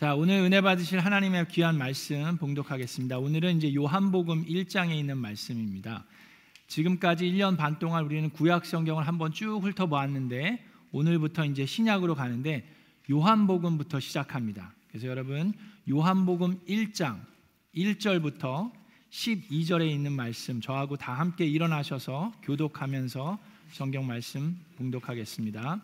자, 오늘 은혜 받으실 하나님의 귀한 말씀 봉독하겠습니다. 오늘은 이제 요한복음 1장에 있는 말씀입니다. 지금까지 1년 반 동안 우리는 구약 성경을 한번 쭉 훑어보았는데 오늘부터 이제 신약으로 가는데 요한복음부터 시작합니다. 그래서 여러분 요한복음 1장 1절부터 12절에 있는 말씀 저하고 다 함께 일어나셔서 교독하면서 성경 말씀 봉독하겠습니다.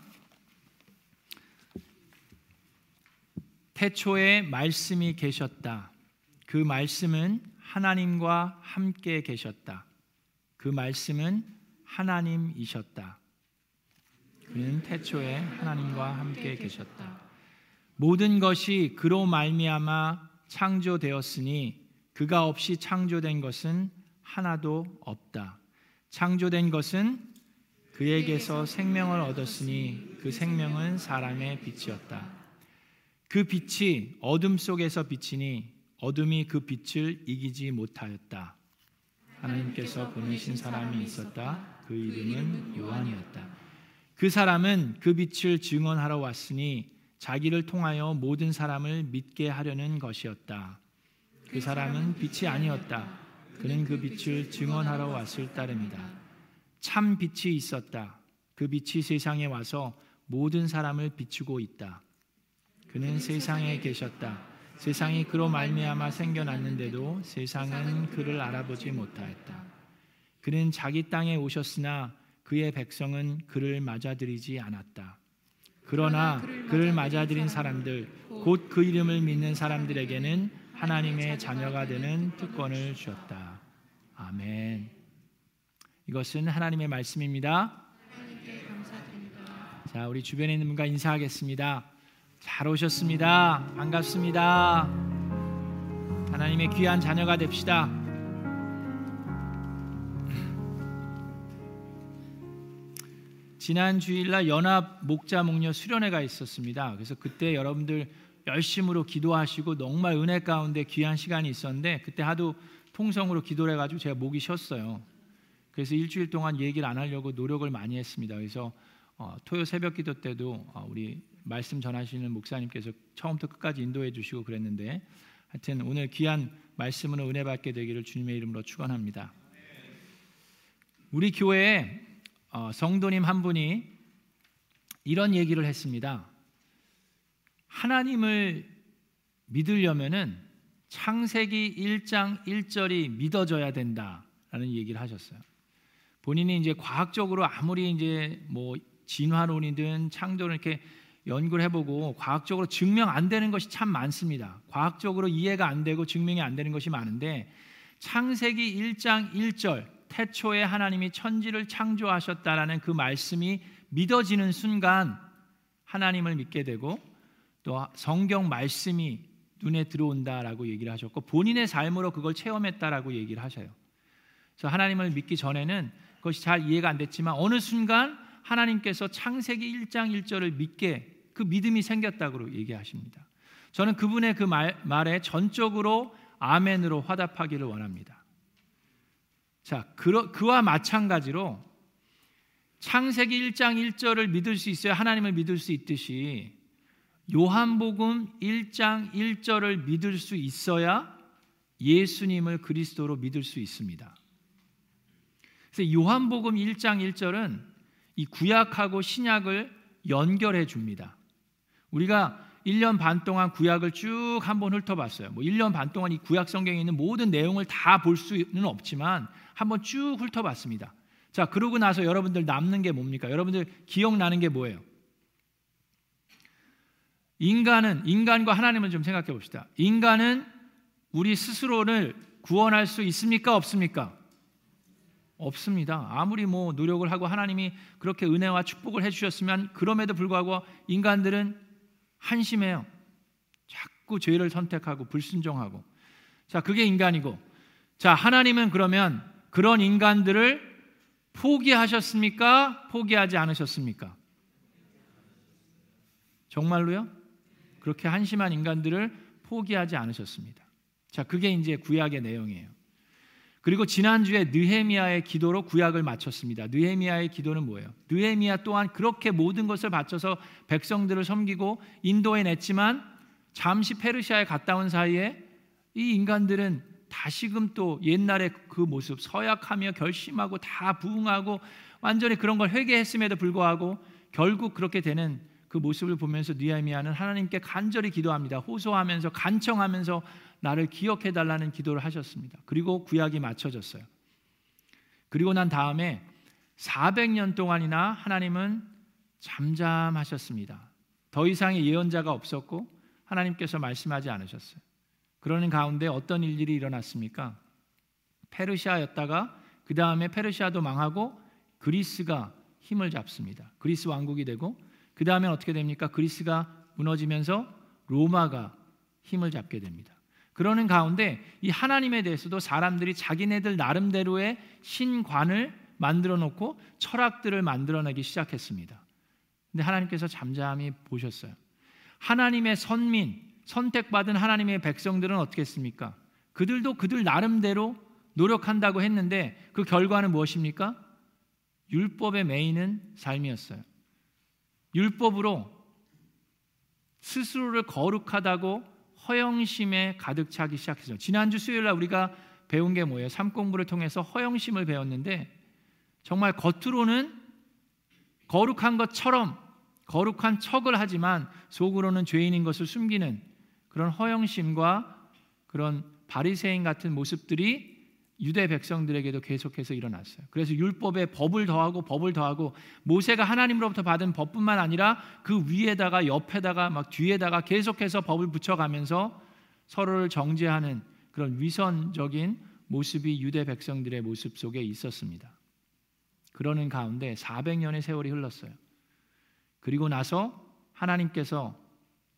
태초에 말씀이 계셨다. 그 말씀은 하나님과 함께 계셨다. 그 말씀은 하나님이셨다. 그는 태초에 하나님과 함께 계셨다. 모든 것이 그로 말미암아 창조되었으니 그가 없이 창조된 것은 하나도 없다. 창조된 것은 그에게서 생명을 얻었으니 그 생명은 사람의 빛이었다. 그 빛이 어둠 속에서 비치니 어둠이 그 빛을 이기지 못하였다. 하나님께서 보내신 사람이 있었다. 그 이름은 요한이었다. 그 사람은 그 빛을 증언하러 왔으니 자기를 통하여 모든 사람을 믿게 하려는 것이었다. 그 사람은 빛이 아니었다. 그는 그 빛을 증언하러 왔을 따름이다. 참 빛이 있었다. 그 빛이 세상에 와서 모든 사람을 비추고 있다. 그는 세상에 계셨다. 세상이 그로 말미암아 생겨났는데도 세상은 그를 알아보지 못하였다. 그는 자기 땅에 오셨으나 그의 백성은 그를 맞아들이지 않았다. 그러나 그를 맞아들인 사람들 곧 그 이름을 믿는 사람들에게는 하나님의 자녀가 되는 특권을 주었다. 아멘. 이것은 하나님의 말씀입니다. 자, 우리 주변에 있는 분과 인사하겠습니다. 잘 오셨습니다. 반갑습니다. 하나님의 귀한 자녀가 됩시다. 지난 주일날 연합 목자 목녀 수련회가 있었습니다. 그래서 그때 여러분들 열심으로 기도하시고 정말 은혜 가운데 귀한 시간이 있었는데 그때 하도 통성으로 기도를 해가지고 제가 목이 쉬었어요. 그래서 일주일 동안 얘기를 안 하려고 노력을 많이 했습니다. 그래서 어, 토요 새벽 기도 때도 어, 우리 말씀 전하시는 목사님께서 처음부터 끝까지 인도해 주시고 그랬는데 하여튼 오늘 귀한 말씀으로 은혜 받게 되기를 주님의 이름으로 축원합니다. 우리 교회에 어, 성도님 한 분이 이런 얘기를 했습니다. 하나님을 믿으려면은 창세기 1장 1절이 믿어져야 된다라는 얘기를 하셨어요. 본인이 이제 과학적으로 아무리 이제 뭐 진화론이든 창조를 이렇게 연구를 해보고 과학적으로 증명 안 되는 것이 참 많습니다. 과학적으로 이해가 안 되고 증명이 안 되는 것이 많은데 창세기 1장 1절 태초에 하나님이 천지를 창조하셨다라는 그 말씀이 믿어지는 순간 하나님을 믿게 되고 또 성경 말씀이 눈에 들어온다라고 얘기를 하셨고 본인의 삶으로 그걸 체험했다라고 얘기를 하셔요. 그래서 하나님을 믿기 전에는 그것이 잘 이해가 안 됐지만 어느 순간 하나님께서 창세기 1장 1절을 믿게 그 믿음이 생겼다고 얘기하십니다. 저는 그분의 그 말, 말에 전적으로 아멘으로 화답하기를 원합니다. 자, 그, 그와 마찬가지로 창세기 1장 1절을 믿을 수 있어야 하나님을 믿을 수 있듯이 요한복음 1장 1절을 믿을 수 있어야 예수님을 그리스도로 믿을 수 있습니다. 그래서 요한복음 1장 1절은 이 구약하고 신약을 연결해 줍니다. 우리가 1년 반 동안 구약을 쭉 한번 훑어봤어요. 뭐 1년 반 동안 이 구약 성경에 있는 모든 내용을 다 볼 수는 없지만 한번 쭉 훑어봤습니다. 자, 그러고 나서 여러분들 남는 게 뭡니까? 여러분들 기억나는 게 뭐예요? 인간은 인간과 하나님을 좀 생각해 봅시다. 인간은 우리 스스로를 구원할 수 있습니까? 없습니까? 없습니다. 아무리 뭐 노력을 하고 하나님이 그렇게 은혜와 축복을 해 주셨으면 그럼에도 불구하고 인간들은 한심해요. 자꾸 죄를 선택하고 불순종하고. 자, 그게 인간이고. 자, 하나님은 그러면 그런 인간들을 포기하셨습니까? 포기하지 않으셨습니까? 정말로요? 그렇게 한심한 인간들을 포기하지 않으셨습니다. 자, 그게 이제 구약의 내용이에요. 그리고 지난주에 느헤미야의 기도로 구약을 마쳤습니다. 느헤미야의 기도는 뭐예요? 느헤미야 또한 그렇게 모든 것을 바쳐서 백성들을 섬기고 인도해 냈지만 잠시 페르시아에 갔다 온 사이에 이 인간들은 다시금 또 옛날의 그 모습 서약하며 결심하고 다 부응하고 완전히 그런 걸 회개했음에도 불구하고 결국 그렇게 되는 그 모습을 보면서 느헤미야는 하나님께 간절히 기도합니다. 호소하면서 간청하면서 나를 기억해 달라는 기도를 하셨습니다. 그리고 구약이 맞춰졌어요. 그리고 난 다음에 400년 동안이나 하나님은 잠잠하셨습니다. 더 이상의 예언자가 없었고 하나님께서 말씀하지 않으셨어요. 그러는 가운데 어떤 일들이 일어났습니까? 페르시아였다가 그 다음에 페르시아도 망하고 그리스가 힘을 잡습니다. 그리스 왕국이 되고 그 다음에 어떻게 됩니까? 그리스가 무너지면서 로마가 힘을 잡게 됩니다. 그러는 가운데 이 하나님에 대해서도 사람들이 자기네들 나름대로의 신관을 만들어 놓고 철학들을 만들어내기 시작했습니다. 근데 하나님께서 잠잠히 보셨어요. 하나님의 선민, 선택받은 하나님의 백성들은 어떻게 했습니까? 그들도 그들 나름대로 노력한다고 했는데 그 결과는 무엇입니까? 율법의 메인은 삶이었어요. 율법으로 스스로를 거룩하다고 허영심에 가득 차기 시작했어요. 지난주 수요일 날 우리가 배운 게 뭐예요? 삶 공부를 통해서 허영심을 배웠는데 정말 겉으로는 거룩한 것처럼 거룩한 척을 하지만 속으로는 죄인인 것을 숨기는 그런 허영심과 그런 바리새인 같은 모습들이 유대 백성들에게도 계속해서 일어났어요. 그래서 율법에 법을 더하고 법을 더하고 모세가 하나님으로부터 받은 법뿐만 아니라 그 위에다가 옆에다가 막 뒤에다가 계속해서 법을 붙여가면서 서로를 정죄하는 그런 위선적인 모습이 유대 백성들의 모습 속에 있었습니다. 그러는 가운데 400년의 세월이 흘렀어요. 그리고 나서 하나님께서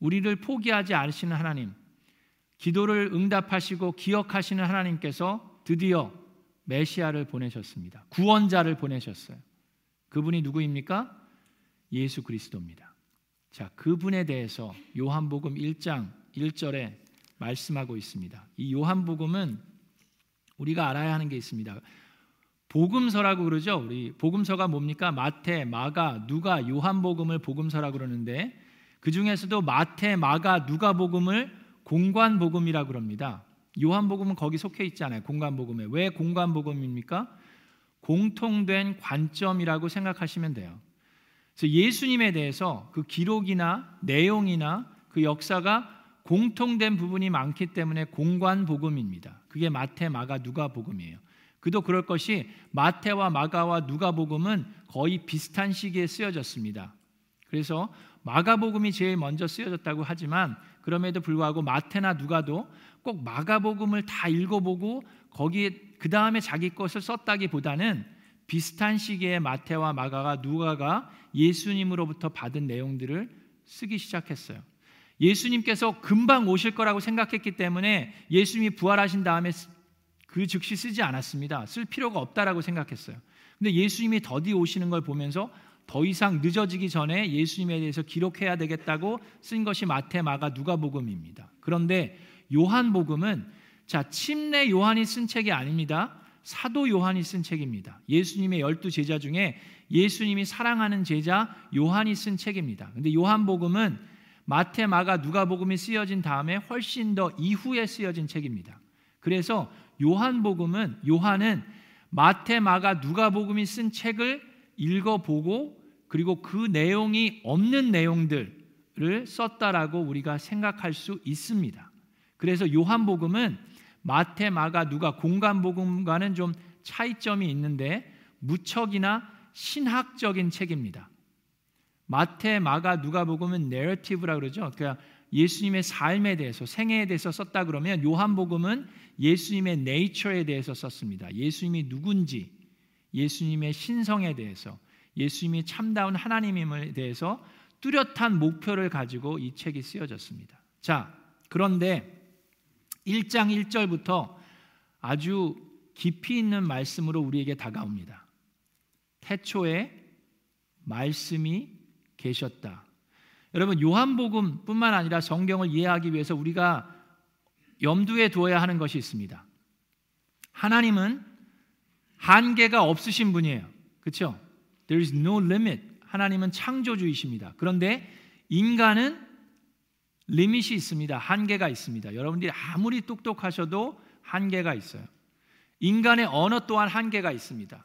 우리를 포기하지 않으시는 하나님, 기도를 응답하시고 기억하시는 하나님께서 드디어 메시아를 보내셨습니다. 구원자를 보내셨어요. 그분이 누구입니까? 예수 그리스도입니다. 자, 그분에 대해서 요한복음 1장 1절에 말씀하고 있습니다. 이 요한복음은 우리가 알아야 하는 게 있습니다. 복음서라고 그러죠. 우리 복음서가 뭡니까? 마태, 마가, 누가, 요한복음을 복음서라고 그러는데 그 중에서도 마태, 마가, 누가복음을 공관복음이라고 그럽니다. 요한복음은 거기 속해 있지 않아요. 공관복음에. 왜 공관복음입니까? 공통된 관점이라고 생각하시면 돼요. 그래서 예수님에 대해서 그 기록이나 내용이나 그 역사가 공통된 부분이 많기 때문에 공관복음입니다. 그게 마태, 마가, 누가복음이에요. 그도 그럴 것이 마태와 마가와 누가복음은 거의 비슷한 시기에 쓰여졌습니다. 그래서 마가복음이 제일 먼저 쓰여졌다고 하지만 그럼에도 불구하고 마태나 누가도 꼭 마가복음을 다 읽어보고 거기에 그 다음에 자기 것을 썼다기보다는 비슷한 시기에 마태와 마가가 누가가 예수님으로부터 받은 내용들을 쓰기 시작했어요. 예수님께서 금방 오실 거라고 생각했기 때문에 예수님이 부활하신 다음에 그 즉시 쓰지 않았습니다. 쓸 필요가 없다라고 생각했어요. 근데 예수님이 더디 오시는 걸 보면서 더 이상 늦어지기 전에 예수님에 대해서 기록해야 되겠다고 쓴 것이 마태, 마가, 누가복음입니다. 그런데 요한복음은 자 침례 요한이 쓴 책이 아닙니다. 사도 요한이 쓴 책입니다. 예수님의 열두 제자 중에 예수님이 사랑하는 제자 요한이 쓴 책입니다. 근데 요한복음은 마태, 마가, 누가복음이 쓰여진 다음에 훨씬 더 이후에 쓰여진 책입니다. 그래서 요한복음은 요한은 마태, 마가, 누가복음이 쓴 책을 읽어보고 그리고 그 내용이 없는 내용들을 썼다라고 우리가 생각할 수 있습니다. 그래서 요한복음은 마태, 마가, 누가 공간복음과는 좀 차이점이 있는데 무척이나 신학적인 책입니다. 마태, 마가, 누가복음은 내러티브라 그러죠. 그러니까 예수님의 삶에 대해서 생애에 대해서 썼다 그러면 요한복음은 예수님의 네이처에 대해서 썼습니다. 예수님이 누군지, 예수님의 신성에 대해서, 예수님이 참다운 하나님임에 대해서 뚜렷한 목표를 가지고 이 책이 쓰여졌습니다. 자, 그런데 1장 1절부터 아주 깊이 있는 말씀으로 우리에게 다가옵니다. 태초에 말씀이 계셨다. 여러분 요한복음뿐만 아니라 성경을 이해하기 위해서 우리가 염두에 두어야 하는 것이 있습니다. 하나님은 한계가 없으신 분이에요. 그렇죠? There is no limit. 하나님은 창조주이십니다. 그런데 인간은 리밋이 있습니다. 한계가 있습니다. 여러분들이 아무리 똑똑하셔도 한계가 있어요. 인간의 언어 또한 한계가 있습니다.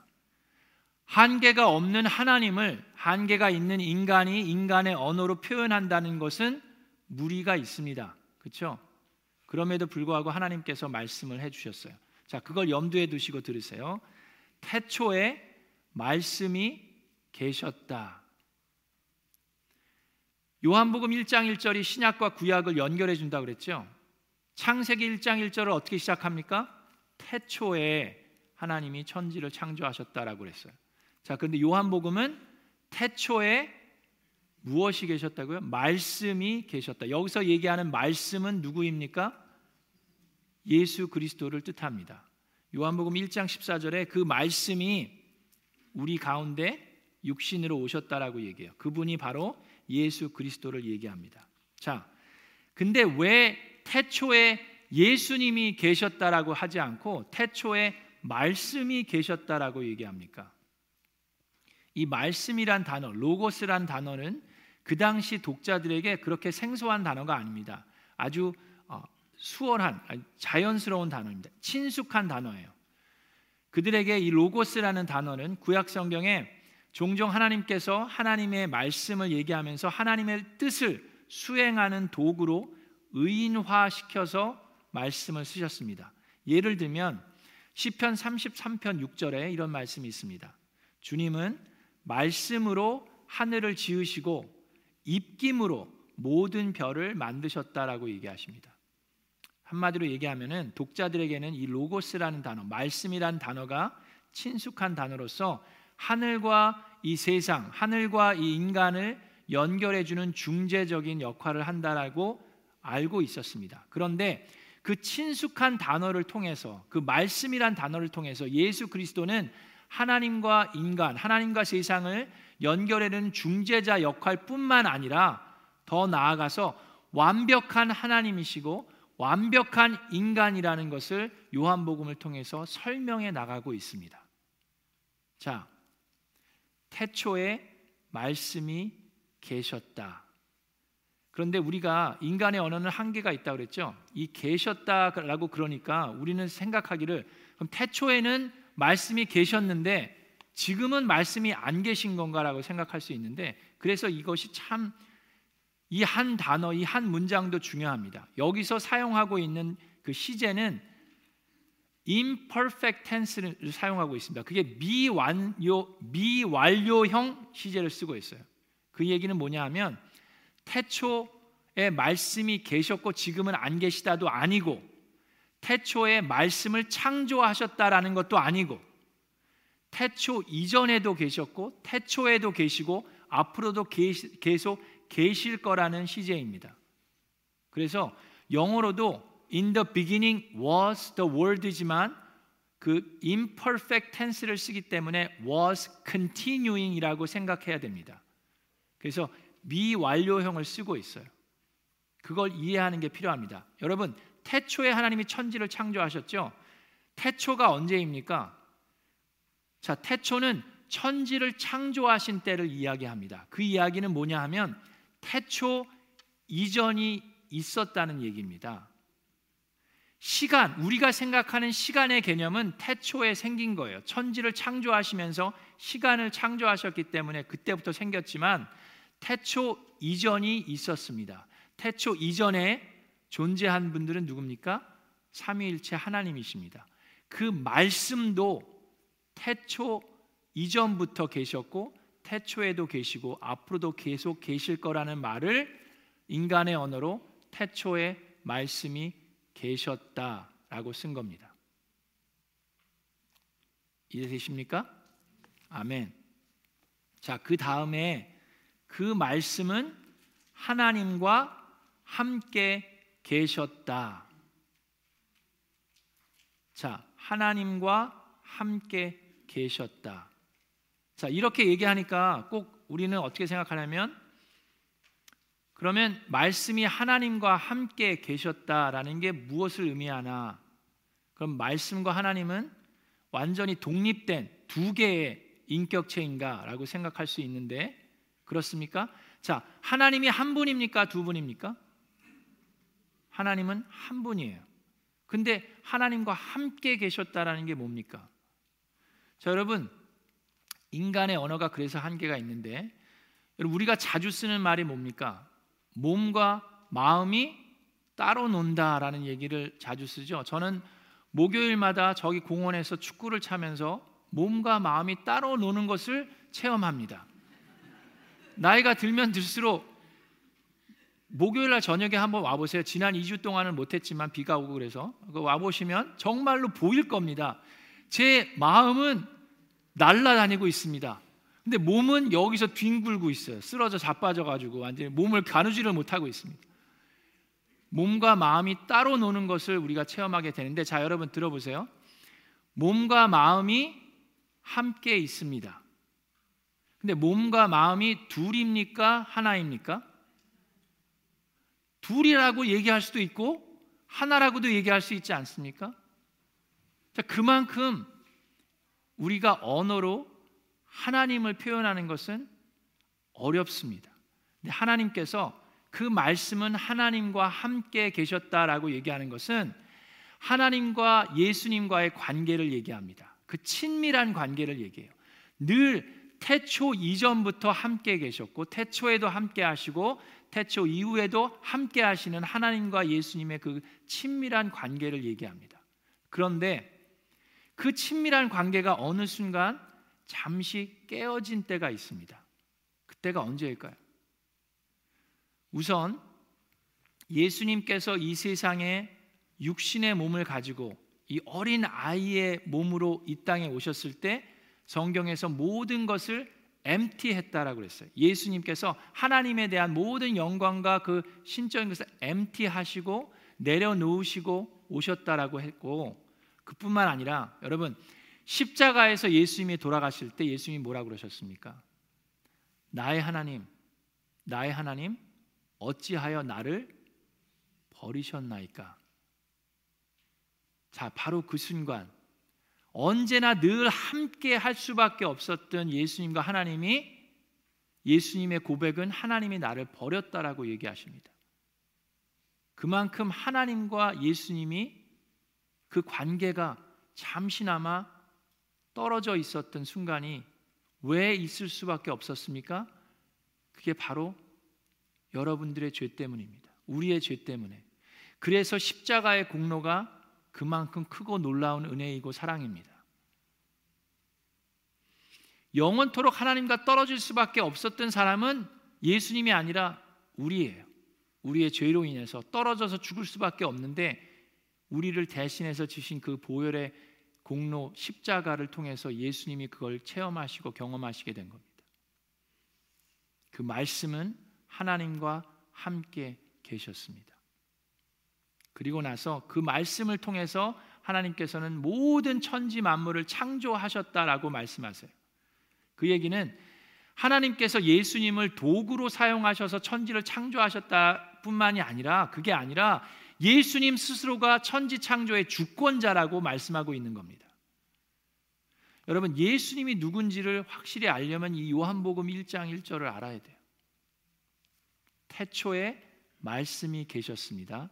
한계가 없는 하나님을 한계가 있는 인간이 인간의 언어로 표현한다는 것은 무리가 있습니다. 그렇죠? 그럼에도 불구하고 하나님께서 말씀을 해 주셨어요. 자, 그걸 염두에 두시고 들으세요. 태초에 말씀이 계셨다. 요한복음 1장 1절이 신약과 구약을 연결해 준다 그랬죠. 창세기 1장 1절을 어떻게 시작합니까? 태초에 하나님이 천지를 창조하셨다라고 그랬어요. 자, 그런데 요한복음은 태초에 무엇이 계셨다고요? 말씀이 계셨다. 여기서 얘기하는 말씀은 누구입니까? 예수 그리스도를 뜻합니다. 요한복음 1장 14절에 그 말씀이 우리 가운데 육신으로 오셨다라고 얘기해요. 그분이 바로 예수 그리스도를 얘기합니다. 자, 근데 왜 태초에 예수님이 계셨다라고 하지 않고 태초에 말씀이 계셨다라고 얘기합니까? 이 말씀이란 단어, 로고스란 단어는 그 당시 독자들에게 그렇게 생소한 단어가 아닙니다. 아주 어, 수월한 자연스러운 단어입니다. 친숙한 단어예요. 그들에게 이 로고스라는 단어는 구약 성경에 종종 하나님께서 하나님의 말씀을 얘기하면서 하나님의 뜻을 수행하는 도구로 의인화시켜서 말씀을 쓰셨습니다. 예를 들면 시편 33편 6절에 이런 말씀이 있습니다. 주님은 말씀으로 하늘을 지으시고 입김으로 모든 별을 만드셨다라고 얘기하십니다. 한마디로 얘기하면은 독자들에게는 이 로고스라는 단어, 말씀이란 단어가 친숙한 단어로서 하늘과 이 세상, 하늘과 이 인간을 연결해 주는 중재적인 역할을 한다라고 알고 있었습니다. 그런데 그 친숙한 단어를 통해서 그 말씀이란 단어를 통해서 예수 그리스도는 하나님과 인간, 하나님과 세상을 연결하는 중재자 역할뿐만 아니라 더 나아가서 완벽한 하나님이시고 완벽한 인간이라는 것을 요한복음을 통해서 설명해 나가고 있습니다. 자, 태초에 말씀이 계셨다. 그런데 우리가 인간의 언어는 한계가 있다고 그랬죠. 이 계셨다라고 그러니까 우리는 생각하기를 그럼 태초에는 말씀이 계셨는데 지금은 말씀이 안 계신 건가라고 생각할 수 있는데 그래서 이것이 참 이 한 단어, 이 한 문장도 중요합니다. 여기서 사용하고 있는 그 시제는 imperfect tense를 사용하고 있습니다. 그게 미완료 미완료형 시제를 쓰고 있어요. 그 얘기는 뭐냐 하면 태초에 말씀이 계셨고 지금은 안 계시다도 아니고 태초에 말씀을 창조하셨다라는 것도 아니고 태초 이전에도 계셨고 태초에도 계시고 앞으로도 계속 계실 거라는 시제입니다. 그래서 영어로도 in the beginning was the word이지만 그 imperfect tense를 쓰기 때문에 was continuing이라고 생각해야 됩니다. 그래서 미완료형을 쓰고 있어요. 그걸 이해하는 게 필요합니다. 여러분, 태초에 하나님이 천지를 창조하셨죠? 태초가 언제입니까? 자, 태초는 천지를 창조하신 때를 이야기합니다. 그 이야기는 뭐냐 하면 태초 이전이 있었다는 얘기입니다. 시간, 우리가 생각하는 시간의 개념은 태초에 생긴 거예요. 천지를 창조하시면서 시간을 창조하셨기 때문에 그때부터 생겼지만 태초 이전이 있었습니다. 태초 이전에 존재한 분들은 누굽니까? 삼위일체 하나님이십니다. 그 말씀도 태초 이전부터 계셨고 태초에도 계시고 앞으로도 계속 계실 거라는 말을 인간의 언어로 태초에 말씀이 계셨다라고 쓴 겁니다. 이해되십니까? 아멘. 자, 그 다음에 그 말씀은 하나님과 함께 계셨다. 자, 하나님과 함께 계셨다. 자, 이렇게 얘기하니까 꼭 우리는 어떻게 생각하냐면 그러면 말씀이 하나님과 함께 계셨다라는 게 무엇을 의미하나? 그럼 말씀과 하나님은 완전히 독립된 두 개의 인격체인가라고 생각할 수 있는데 그렇습니까? 자, 하나님이 한 분입니까? 두 분입니까? 하나님은 한 분이에요. 근데 하나님과 함께 계셨다라는 게 뭡니까? 자, 여러분 인간의 언어가 그래서 한계가 있는데 우리가 자주 쓰는 말이 뭡니까? 몸과 마음이 따로 논다라는 얘기를 자주 쓰죠. 저는 목요일마다 저기 공원에서 축구를 차면서 몸과 마음이 따로 노는 것을 체험합니다. 나이가 들면 들수록 목요일 날 저녁에 한번 와 보세요. 지난 2주 동안은 못 했지만 비가 오고 그래서 와 보시면 정말로 보일 겁니다. 제 마음은 날라다니고 있습니다. 근데 몸은 여기서 뒹굴고 있어요. 쓰러져 자빠져 가지고 완전히 몸을 가누지를 못하고 있습니다. 몸과 마음이 따로 노는 것을 우리가 체험하게 되는데 자 여러분 들어보세요. 몸과 마음이 함께 있습니다. 근데 몸과 마음이 둘입니까? 하나입니까? 둘이라고 얘기할 수도 있고 하나라고도 얘기할 수 있지 않습니까? 자, 그만큼 우리가 언어로 하나님을 표현하는 것은 어렵습니다. 근데 하나님께서 그 말씀은 하나님과 함께 계셨다라고 얘기하는 것은 하나님과 예수님과의 관계를 얘기합니다. 그 친밀한 관계를 얘기해요. 늘 태초 이전부터 함께 계셨고 태초에도 함께 하시고 태초 이후에도 함께 하시는 하나님과 예수님의 그 친밀한 관계를 얘기합니다. 그런데 그 친밀한 관계가 어느 순간 잠시 깨어진 때가 있습니다. 그때가 언제일까요? 우선 예수님께서 이 세상에 육신의 몸을 가지고 이 어린 아이의 몸으로 이 땅에 오셨을 때 성경에서 모든 것을 엠티했다라고 그랬어요. 예수님께서 하나님에 대한 모든 영광과 그 신적인 것을 엠티하시고 내려놓으시고 오셨다라고 했고 그뿐만 아니라 여러분 십자가에서 예수님이 돌아가실 때 예수님이 뭐라고 그러셨습니까? 나의 하나님, 나의 하나님, 어찌하여 나를 버리셨나이까? 자, 바로 그 순간 언제나 늘 함께 할 수밖에 없었던 예수님과 하나님이 예수님의 고백은 하나님이 나를 버렸다라고 얘기하십니다. 그만큼 하나님과 예수님이 그 관계가 잠시나마 떨어져 있었던 순간이 왜 있을 수밖에 없었습니까? 그게 바로 여러분들의 죄 때문입니다. 우리의 죄 때문에. 그래서 십자가의 공로가 그만큼 크고 놀라운 은혜이고 사랑입니다. 영원토록 하나님과 떨어질 수밖에 없었던 사람은 예수님이 아니라 우리예요. 우리의 죄로 인해서 떨어져서 죽을 수밖에 없는데 우리를 대신해서 주신 그 보혈의 공로 십자가를 통해서 예수님이 그걸 체험하시고 경험하시게 된 겁니다. 그 말씀은 하나님과 함께 계셨습니다. 그리고 나서 그 말씀을 통해서 하나님께서는 모든 천지 만물을 창조하셨다라고 말씀하세요. 그 얘기는 하나님께서 예수님을 도구로 사용하셔서 천지를 창조하셨다 뿐만이 아니라 그게 아니라 예수님 스스로가 천지 창조의 주권자라고 말씀하고 있는 겁니다. 여러분 예수님이 누군지를 확실히 알려면 이 요한복음 1장 1절을 알아야 돼요. 태초에 말씀이 계셨습니다.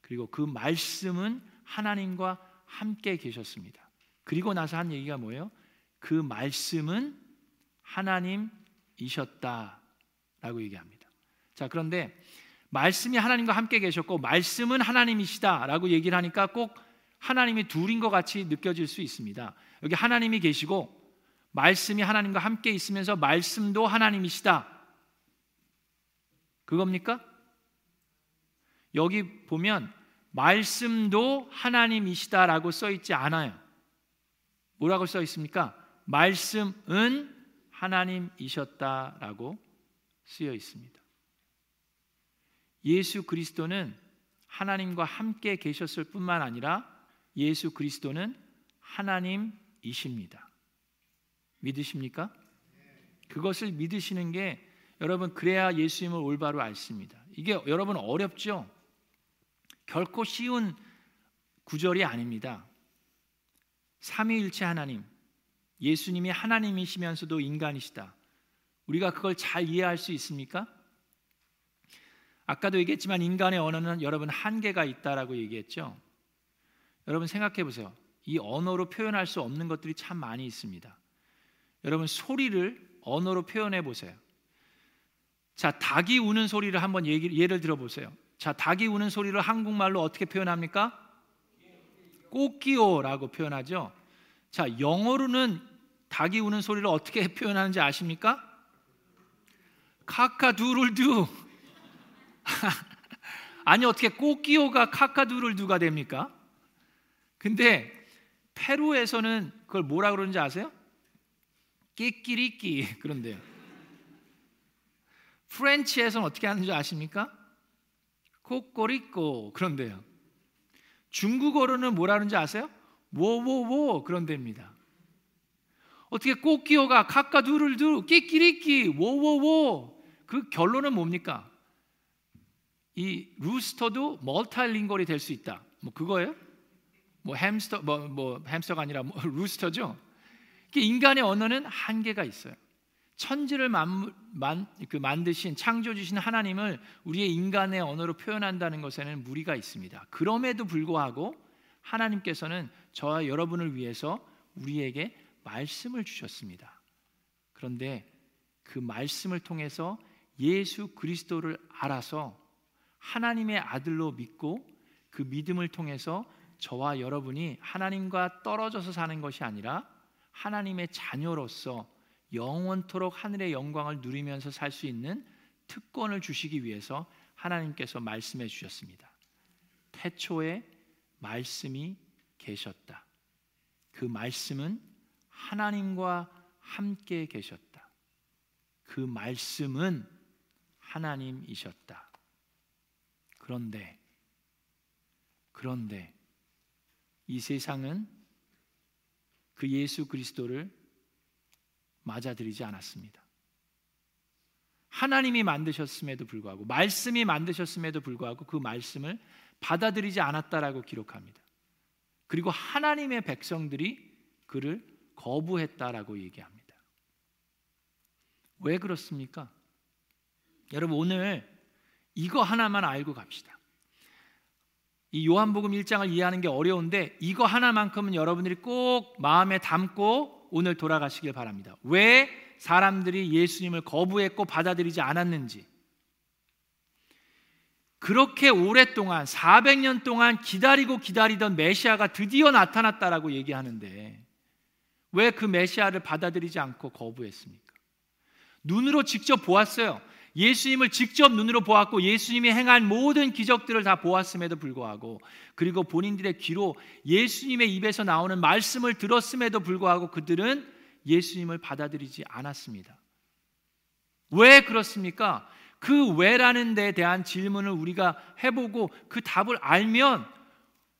그리고 그 말씀은 하나님과 함께 계셨습니다. 그리고 나서 한 얘기가 뭐예요? 그 말씀은 하나님이셨다라고 얘기합니다. 자, 그런데 말씀이 하나님과 함께 계셨고 말씀은 하나님이시다라고 얘기를 하니까 꼭 하나님이 둘인 것 같이 느껴질 수 있습니다. 여기 하나님이 계시고 말씀이 하나님과 함께 있으면서 말씀도 하나님이시다. 그겁니까? 여기 보면 말씀도 하나님이시다라고 써 있지 않아요. 뭐라고 써 있습니까? 말씀은 하나님이셨다라고 쓰여 있습니다. 예수 그리스도는 하나님과 함께 계셨을 뿐만 아니라 예수 그리스도는 하나님이십니다. 믿으십니까? 그것을 믿으시는 게 여러분 그래야 예수님을 올바로 알습니다. 이게 여러분 어렵죠? 결코 쉬운 구절이 아닙니다. 삼위일체 하나님, 예수님이 하나님이시면서도 인간이시다. 우리가 그걸 잘 이해할 수 있습니까? 아까도 얘기했지만 인간의 언어는 여러분 한계가 있다라고 얘기했죠. 여러분 생각해 보세요. 이 언어로 표현할 수 없는 것들이 참 많이 있습니다. 여러분 소리를 언어로 표현해 보세요. 자, 닭이 우는 소리를 한번 얘기, 예를 들어 보세요. 자, 닭이 우는 소리를 한국말로 어떻게 표현합니까? 꼬끼오라고 표현하죠. 자, 영어로는 닭이 우는 소리를 어떻게 표현하는지 아십니까? 카카두를두. 아니 어떻게 꼬끼오가 카카두를두가 됩니까? 근데 페루에서는 그걸 뭐라 그러는지 아세요? 끼끼리끼 그런데요. 프렌치에서는 어떻게 하는지 아십니까? 코꼬리꼬 그런데요. 중국어로는 뭐라 하는지 아세요? 워워워 그런데입니다. 어떻게 꽃기어가 카카두를 두 끼끼리끼 워워워 그 결론은 뭡니까? 이 루스터도 멀타링걸이 될 수 있다. 뭐 그거예요? 뭐 햄스터 뭐, 뭐 햄스터가 아니라 뭐 루스터죠. 인간의 언어는 한계가 있어요. 천지를 만, 만, 그 만드신 창조 주신 하나님을 우리의 인간의 언어로 표현한다는 것에는 무리가 있습니다. 그럼에도 불구하고 하나님께서는 저와 여러분을 위해서 우리에게 말씀을 주셨습니다. 그런데 그 말씀을 통해서 예수 그리스도를 알아서 하나님의 아들로 믿고 그 믿음을 통해서 저와 여러분이 하나님과 떨어져서 사는 것이 아니라 하나님의 자녀로서 영원토록 하늘의 영광을 누리면서 살 수 있는 특권을 주시기 위해서 하나님께서 말씀해 주셨습니다. 태초에 말씀이 계셨다. 그 말씀은 하나님과 함께 계셨다. 그 말씀은 하나님이셨다. 그런데 그런데 이 세상은 그 예수 그리스도를 맞아들이지 않았습니다. 하나님이 만드셨음에도 불구하고 말씀이 만드셨음에도 불구하고 그 말씀을 받아들이지 않았다라고 기록합니다. 그리고 하나님의 백성들이 그를 거부했다라고 얘기합니다. 왜 그렇습니까? 여러분 오늘 이거 하나만 알고 갑시다. 이 요한복음 1장을 이해하는 게 어려운데 이거 하나만큼은 여러분들이 꼭 마음에 담고 오늘 돌아가시길 바랍니다. 왜 사람들이 예수님을 거부했고 받아들이지 않았는지. 그렇게 오랫동안 400년 동안 기다리고 기다리던 메시아가 드디어 나타났다라고 얘기하는데 왜 그 메시아를 받아들이지 않고 거부했습니까? 눈으로 직접 보았어요. 예수님을 직접 눈으로 보았고 예수님이 행한 모든 기적들을 다 보았음에도 불구하고 그리고 본인들의 귀로 예수님의 입에서 나오는 말씀을 들었음에도 불구하고 그들은 예수님을 받아들이지 않았습니다. 왜 그렇습니까? 그 왜라는 데 대한 질문을 우리가 해보고 그 답을 알면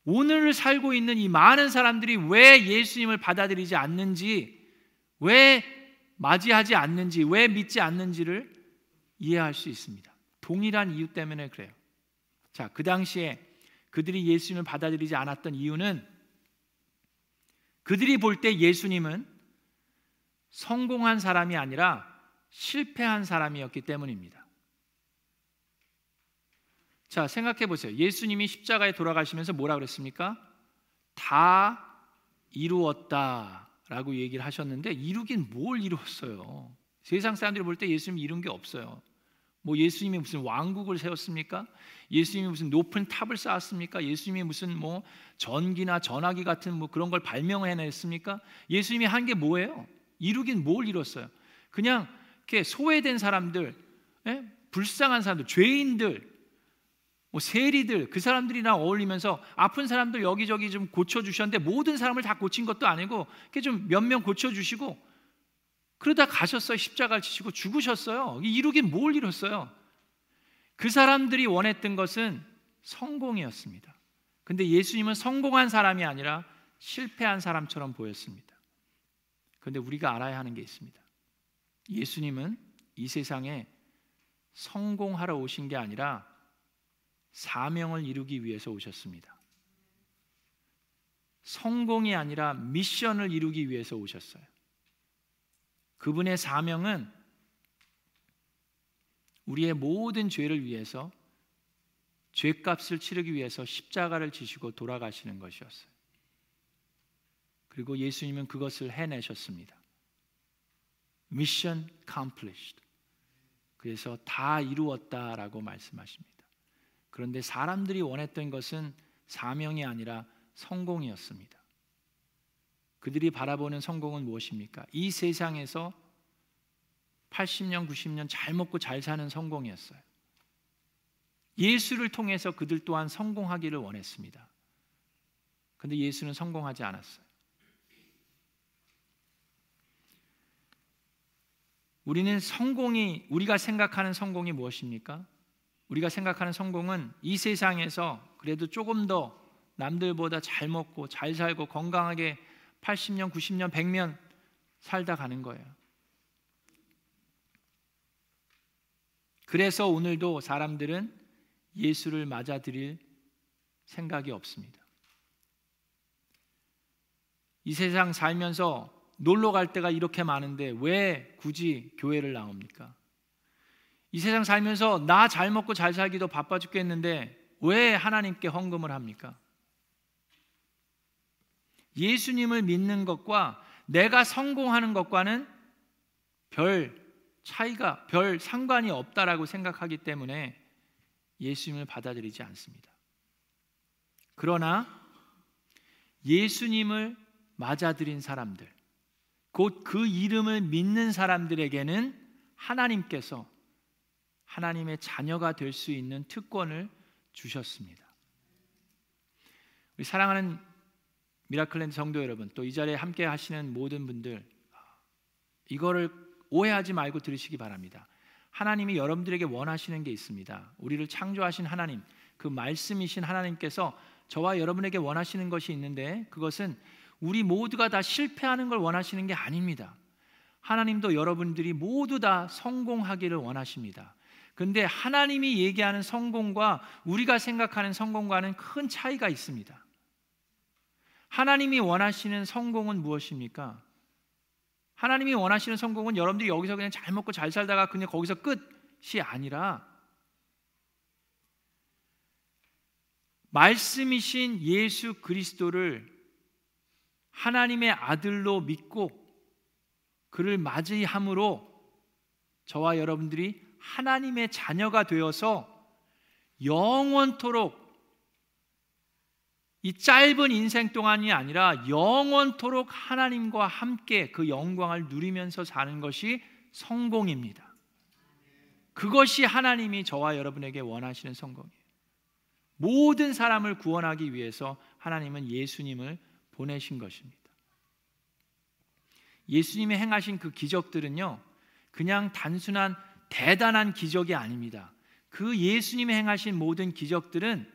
오늘을 살고 있는 이 많은 사람들이 왜 예수님을 받아들이지 않는지, 왜 맞이하지 않는지, 왜 믿지 않는지를 이해할 수 있습니다. 동일한 이유 때문에 그래요. 자, 그 당시에 그들이 예수님을 받아들이지 않았던 이유는 그들이 볼 때 예수님은 성공한 사람이 아니라 실패한 사람이었기 때문입니다. 자, 생각해 보세요. 예수님이 십자가에 돌아가시면서 뭐라 그랬습니까? 다 이루었다라고 얘기를 하셨는데 이루긴 뭘 이루었어요? 세상 사람들이 볼 때 예수님 이룬 게 없어요. 뭐 예수님이 무슨 왕국을 세웠습니까? 예수님이 무슨 높은 탑을 쌓았습니까? 예수님이 무슨 뭐 전기나 전화기 같은 뭐 그런 걸 발명해냈습니까? 예수님이 한 게 뭐예요? 이루긴 뭘 이뤘어요? 그냥 이렇게 소외된 사람들, 예? 불쌍한 사람들, 죄인들, 뭐 세리들 그 사람들이랑 어울리면서 아픈 사람들 여기저기 좀 고쳐 주셨는데 모든 사람을 다 고친 것도 아니고 이렇게 좀 몇 명 고쳐 주시고 그러다 가셨어요. 십자가를 지시고 죽으셨어요. 이루긴 뭘 이뤘어요? 그 사람들이 원했던 것은 성공이었습니다. 근데 예수님은 성공한 사람이 아니라 실패한 사람처럼 보였습니다. 그런데 우리가 알아야 하는 게 있습니다. 예수님은 이 세상에 성공하러 오신 게 아니라 사명을 이루기 위해서 오셨습니다. 성공이 아니라 미션을 이루기 위해서 오셨어요. 그분의 사명은 우리의 모든 죄를 위해서 죄값을 치르기 위해서 십자가를 지시고 돌아가시는 것이었어요. 그리고 예수님은 그것을 해내셨습니다. Mission accomplished. 그래서 다 이루었다라고 말씀하십니다. 그런데 사람들이 원했던 것은 사명이 아니라 성공이었습니다. 그들이 바라보는 성공은 무엇입니까? 이 세상에서 80년, 90년 잘 먹고 잘 사는 성공이었어요. 예수를 통해서 그들 또한 성공하기를 원했습니다. 근데 예수는 성공하지 않았어요. 우리는 성공이 우리가 생각하는 성공이 무엇입니까? 우리가 생각하는 성공은 이 세상에서 그래도 조금 더 남들보다 잘 먹고 잘 살고 건강하게 80년, 90년, 100년 살다 가는 거예요. 그래서 오늘도 사람들은 예수를 맞아들일 생각이 없습니다. 이 세상 살면서 놀러 갈 때가 이렇게 많은데 왜 굳이 교회를 나옵니까? 이 세상 살면서 나 잘 먹고 잘 살기도 바빠 죽겠는데 왜 하나님께 헌금을 합니까? 예수님을 믿는 것과 내가 성공하는 것과는 별 차이가 별 상관이 없다라고 생각하기 때문에 예수님을 받아들이지 않습니다. 그러나 예수님을 맞아들인 사람들, 곧 그 이름을 믿는 사람들에게는 하나님께서 하나님의 자녀가 될 수 있는 특권을 주셨습니다. 우리 사랑하는 미라클랜드 성도 여러분, 또 이 자리에 함께 하시는 모든 분들, 이거를 오해하지 말고 들으시기 바랍니다. 하나님이 여러분들에게 원하시는 게 있습니다. 우리를 창조하신 하나님, 그 말씀이신 하나님께서 저와 여러분에게 원하시는 것이 있는데 그것은 우리 모두가 다 실패하는 걸 원하시는 게 아닙니다. 하나님도 여러분들이 모두 다 성공하기를 원하십니다. 근데 하나님이 얘기하는 성공과 우리가 생각하는 성공과는 큰 차이가 있습니다. 하나님이 원하시는 성공은 무엇입니까? 하나님이 원하시는 성공은 여러분들이 여기서 그냥 잘 먹고 잘 살다가 그냥 거기서 끝이 아니라 말씀이신 예수 그리스도를 하나님의 아들로 믿고 그를 맞이함으로 저와 여러분들이 하나님의 자녀가 되어서 영원토록 이 짧은 인생 동안이 아니라 영원토록 하나님과 함께 그 영광을 누리면서 사는 것이 성공입니다. 그것이 하나님이 저와 여러분에게 원하시는 성공이에요. 모든 사람을 구원하기 위해서 하나님은 예수님을 보내신 것입니다. 예수님이 행하신 그 기적들은요, 그냥 단순한 대단한 기적이 아닙니다. 그 예수님이 행하신 모든 기적들은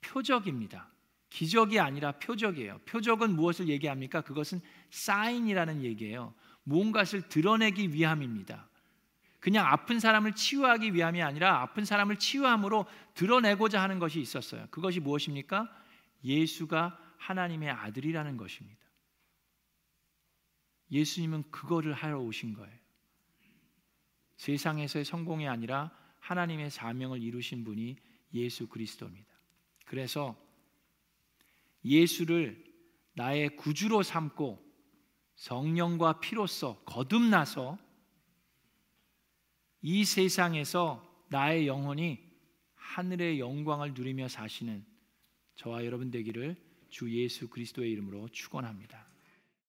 표적입니다. 기적이 아니라 표적이에요. 표적은 무엇을 얘기합니까? 그것은 사인이라는 얘기예요. 무엇을 드러내기 위함입니다. 그냥 아픈 사람을 치유하기 위함이 아니라 아픈 사람을 치유함으로 드러내고자 하는 것이 있었어요. 그것이 무엇입니까? 예수가 하나님의 아들이라는 것입니다. 예수님은 그거를 하러 오신 거예요. 세상에서의 성공이 아니라 하나님의 사명을 이루신 분이 예수 그리스도입니다. 그래서 예수를 나의 구주로 삼고 성령과 피로써 거듭나서 이 세상에서 나의 영혼이 하늘의 영광을 누리며 사시는 저와 여러분 되기를 주 예수 그리스도의 이름으로 축원합니다.